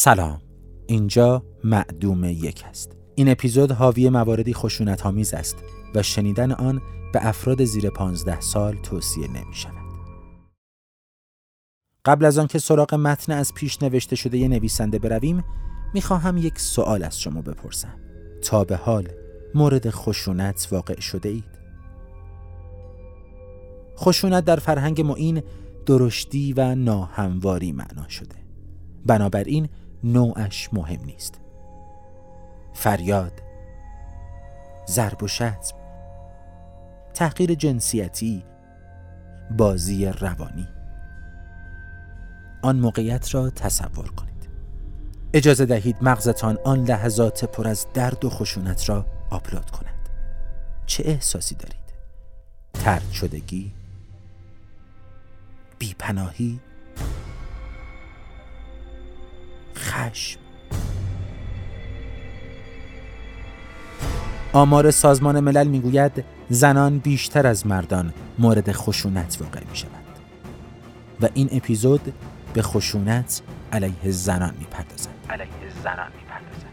سلام. اینجا معدوم یک است این اپیزود حاوی مواردی خشونت آمیز است و شنیدن آن به افراد زیر 15 سال توصیه نمی شود. قبل از آنکه سراغ متن از پیش نوشته شده ی نویسنده برویم می‌خواهم یک سوال از شما بپرسم. تا به حال مورد خشونت واقع شده اید؟ خشونت در فرهنگ معین درشتی و ناهمواری معنا شده. بنابراین نوعش مهم نیست فریاد ضرب و شتم تحقیر جنسیتی بازی روانی آن موقعیت را تصور کنید اجازه دهید مغزتان آن لحظات پر از درد و خشونت را آپلود کند چه احساسی دارید؟ ترد شدگی؟ بیپناهی؟ خشم آمار سازمان ملل می‌گوید زنان بیشتر از مردان مورد خشونت واقع می شود و این اپیزود به خشونت علیه زنان می‌پردازد. علیه زنان می‌پردازد.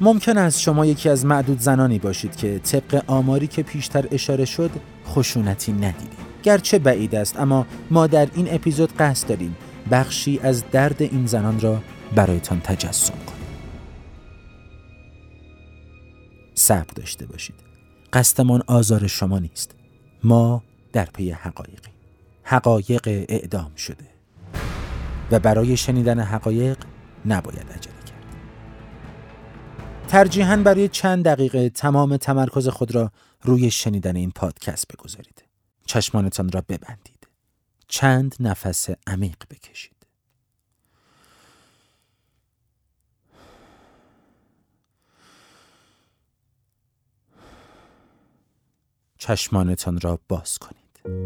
ممکن است شما یکی از معدود زنانی باشید که طبق آماری که پیشتر اشاره شد خشونتی ندیدید گرچه بعید است اما ما در این اپیزود قصد داریم بخشی از درد این زنان را برایتان تجسم کنیم صبر داشته باشید. قصدمان آزار شما نیست. ما در پی حقایقی حقایق اعدام شده. و برای شنیدن حقایق نباید عجله کرد. ترجیحاً برای چند دقیقه تمام تمرکز خود را روی شنیدن این پادکست بگذارید. چشمانتان را ببندید. چند نفس عمیق بکشید. چشمانتان را باز کنید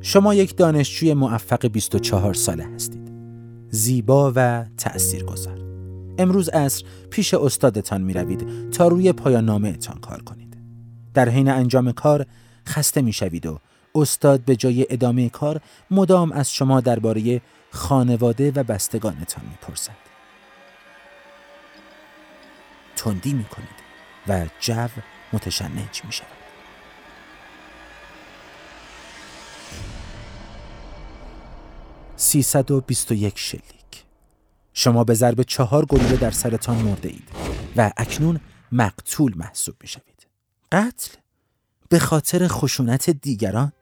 شما یک دانشجوی موفق 24 ساله هستید زیبا و تأثیر گذار امروز عصر پیش استادتان می روید تا روی پایان کار کنید در حین انجام کار خسته می شوید و استاد به جای ادامه کار مدام از شما درباره خانواده و بستگانتان می‌پرسد. تندی می کنید و جو متشنج می شود. 321 شلیک. شما به ضرب چهار گلوله در سرتان مرده اید و اکنون مقتول محسوب می شوید. قتل به خاطر خشونت دیگران.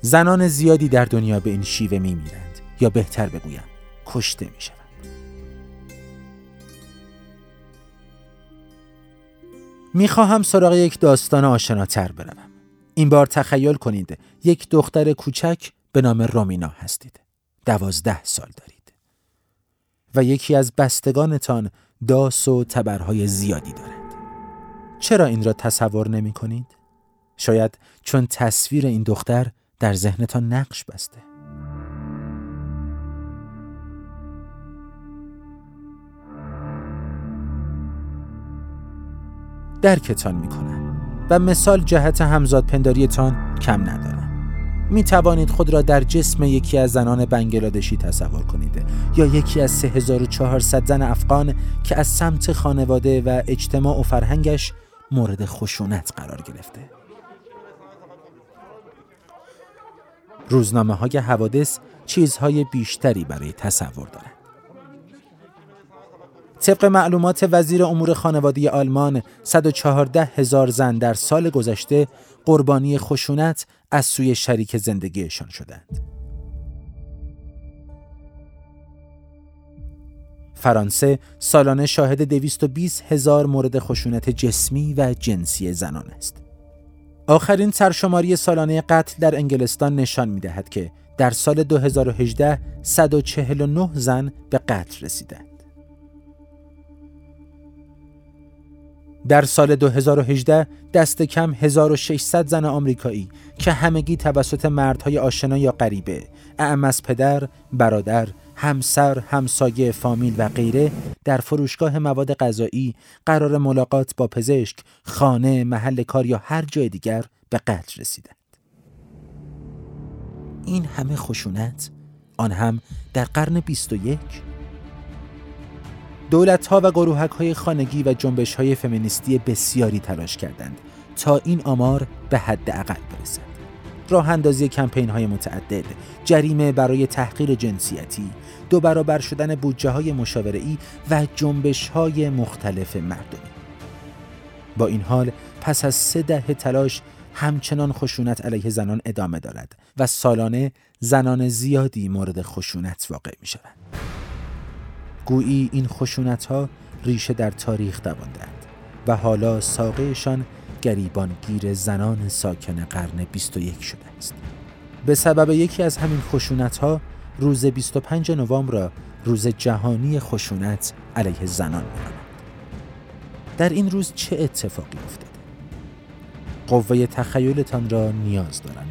زنان زیادی در دنیا به این شیوه می میرند یا بهتر بگویم کشته می شوند. می خواهم سراغ یک داستان آشناتر بروم. این بار تخیل کنید یک دختر کوچک به نام رومینا هستید. دوازده سال دارید. و یکی از بستگانتان داس و تبرهای زیادی دارد. چرا این را تصور نمی کنید؟ شاید چون تصویر این دختر در ذهنتان نقش بسته. درکتان می کنم. و مثال جهت همزاد پنداریتان کم ندارم. می توانید خود را در جسم یکی از زنان بنگلادشی تصور کنید یا یکی از 3400 زن افغان که از سمت خانواده و اجتماع و فرهنگش مورد خشونت قرار گرفته. روزنامه های حوادث چیزهای بیشتری برای تصور دارند. طبق معلومات وزیر امور خانوادی آلمان 114 هزار زن در سال گذشته قربانی خشونت از سوی شریک زندگیشان شدند. فرانسه سالانه شاهد 220 هزار مورد خشونت جسمی و جنسی زنان است. آخرین سرشماری سالانه قتل در انگلستان نشان می دهد که در سال 2018 149 زن به قتل رسیدند. در سال 2018 دست کم 1600 زن آمریکایی که همگی توسط مردهای آشنا یا غریبه اعم از پدر، برادر، همسر، همسایه، فامیل و غیره در فروشگاه مواد غذایی قرار ملاقات با پزشک، خانه، محل کار یا هر جای دیگر به قتل رسیدند. این همه خشونت آن هم در قرن 21 دولت ها و گروهک های خانگی و جنبش های فمینیستی بسیاری تلاش کردند تا این آمار به حد اقل برسد راه اندازی کمپین های متعدد جریمه برای تحقیر جنسیتی دو برابر شدن بودجه های مشاوره و جنبش های مختلف مردمی با این حال پس از سه دهه تلاش همچنان خشونت علیه زنان ادامه دارد و سالانه زنان زیادی مورد خشونت واقع می شوند. گویی این خشونت ها ریشه در تاریخ دواندند و حالا ساقهشان گریبانگیر زنان ساکن قرن 21 شده است. به سبب یکی از همین خشونت ها روز 25 نوامبر را روز جهانی خشونت علیه زنان می‌نامند. در این روز چه اتفاقی افتاده؟ قوه تخیلتان را نیاز دارم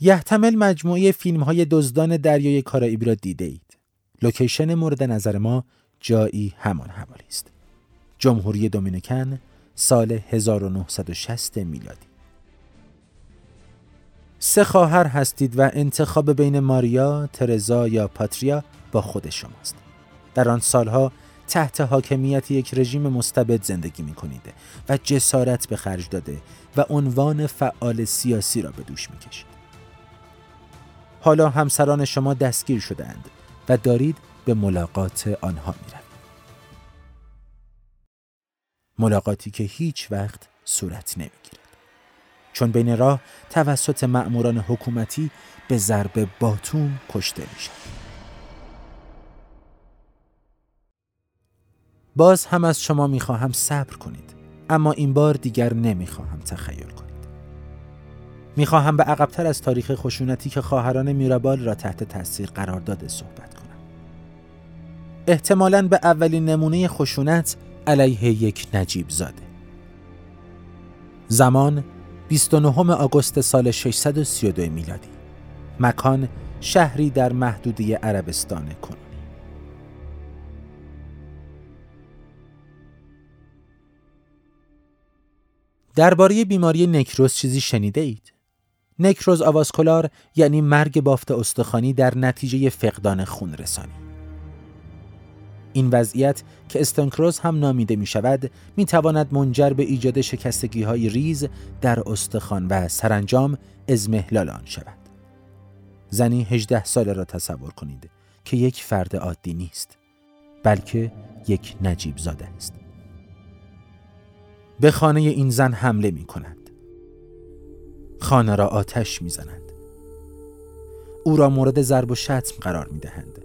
یحتمل مجموعه فیلم های دزدان دریای کارائیبی را دیده اید. لوکیشن مورد نظر ما جایی همان حوالی است. جمهوری دومینیکن سال 1960 میلادی. سه خواهر هستید و انتخاب بین ماریا، ترزا یا پاتریا با خود شماست. در آن سالها تحت حاکمیت یک رژیم مستبد زندگی می کنید و جسارت به خرج داده و عنوان فعال سیاسی را به دوش می کشید. حالا همسران شما دستگیر شدهاند و دارید به ملاقات آنها می روید. ملاقاتی که هیچ وقت صورت نمی گیرد. چون بین راه توسط مأموران حکومتی به ضرب باتون کشته می شود. باز هم از شما می‌خواهم صبر کنید اما این بار دیگر نمی‌خواهم تخیل کنید می‌خواهم به عقبتر از تاریخ خشونتی که خواهران میرابال را تحت تاثیر قرار داده صحبت کنم. احتمالا به اولین نمونه خشونت علیه یک نجیب زاده. زمان 29 آگوست سال 632 میلادی. مکان شهری در محدوده عربستان کن درباره بیماری نکروز چیزی شنیده اید؟ نکروز آواسکولار یعنی مرگ بافت استخوانی در نتیجه فقدان خون رسانی. این وضعیت که استنکروز هم نامیده می شود می تواند منجر به ایجاد شکستگی های ریز در استخوان و سرانجام ازمهلال آن شود. زنی 18 ساله را تصور کنید که یک فرد عادی نیست بلکه یک نجیب زاده است. به خانه این زن حمله می کنند. خانه را آتش می زنند. او را مورد ضرب و شتم قرار می دهند.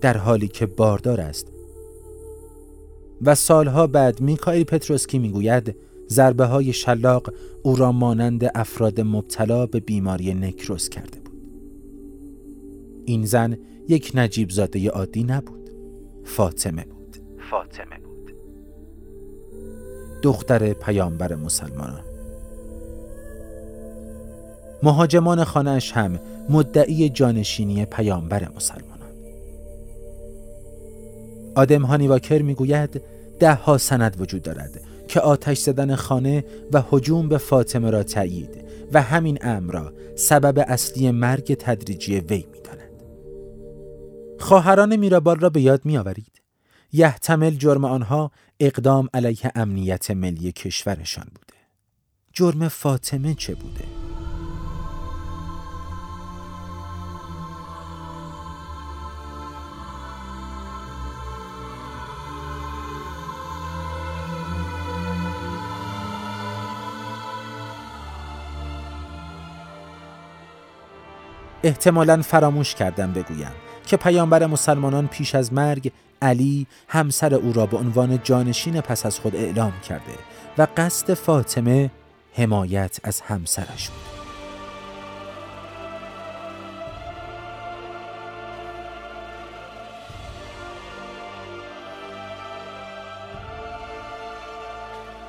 در حالی که باردار است و سالها بعد میکائیل پتروسکی می‌گوید ضربه های شلاق او را مانند افراد مبتلا به بیماری نکروس کرده بود. این زن یک نجیب زاده عادی نبود. فاطمه بود. فاطمه دختر پیامبر مسلمانان. مهاجمان خانهاش هم مدعی جانشینی پیامبر مسلمانان آدم هانیواکر می‌گوید ده ها سند وجود دارد که آتش زدن خانه و هجوم به فاطمه را تایید و همین امر را سبب اصلی مرگ تدریجی وی می‌داند. خواهران میرابال را به یاد میآورید یحتمل جرم آنها اقدام علیه امنیت ملی کشورشان بوده جرم فاطمه چه بوده؟ احتمالا فراموش کردم بگویم که پیامبر مسلمانان پیش از مرگ علی همسر او را به عنوان جانشین پس از خود اعلام کرده و قصد فاطمه حمایت از همسرش بود.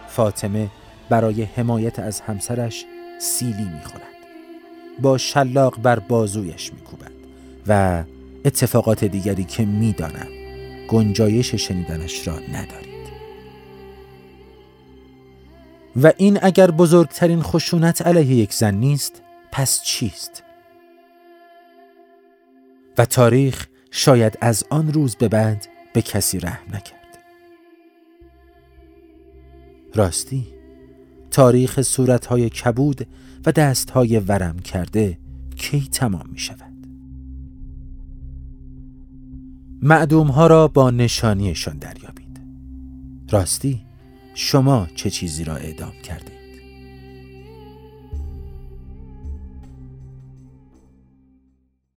فاطمه برای حمایت از همسرش سیلی می‌خورد با شلاق بر بازویش میکوبد و اتفاقات دیگری که می‌دانم گنجایش شنیدنش را ندارید. و این اگر بزرگترین خشونت علیه یک زن نیست پس چیست؟ و تاریخ شاید از آن روز به بعد به کسی رحم نکرد. راستی؟ تاریخ صورتهای کبود و دستهای ورم کرده کی تمام می شود معدوم ها را با نشانیشان دریابید. راستی شما چه چیزی را اعدام کردید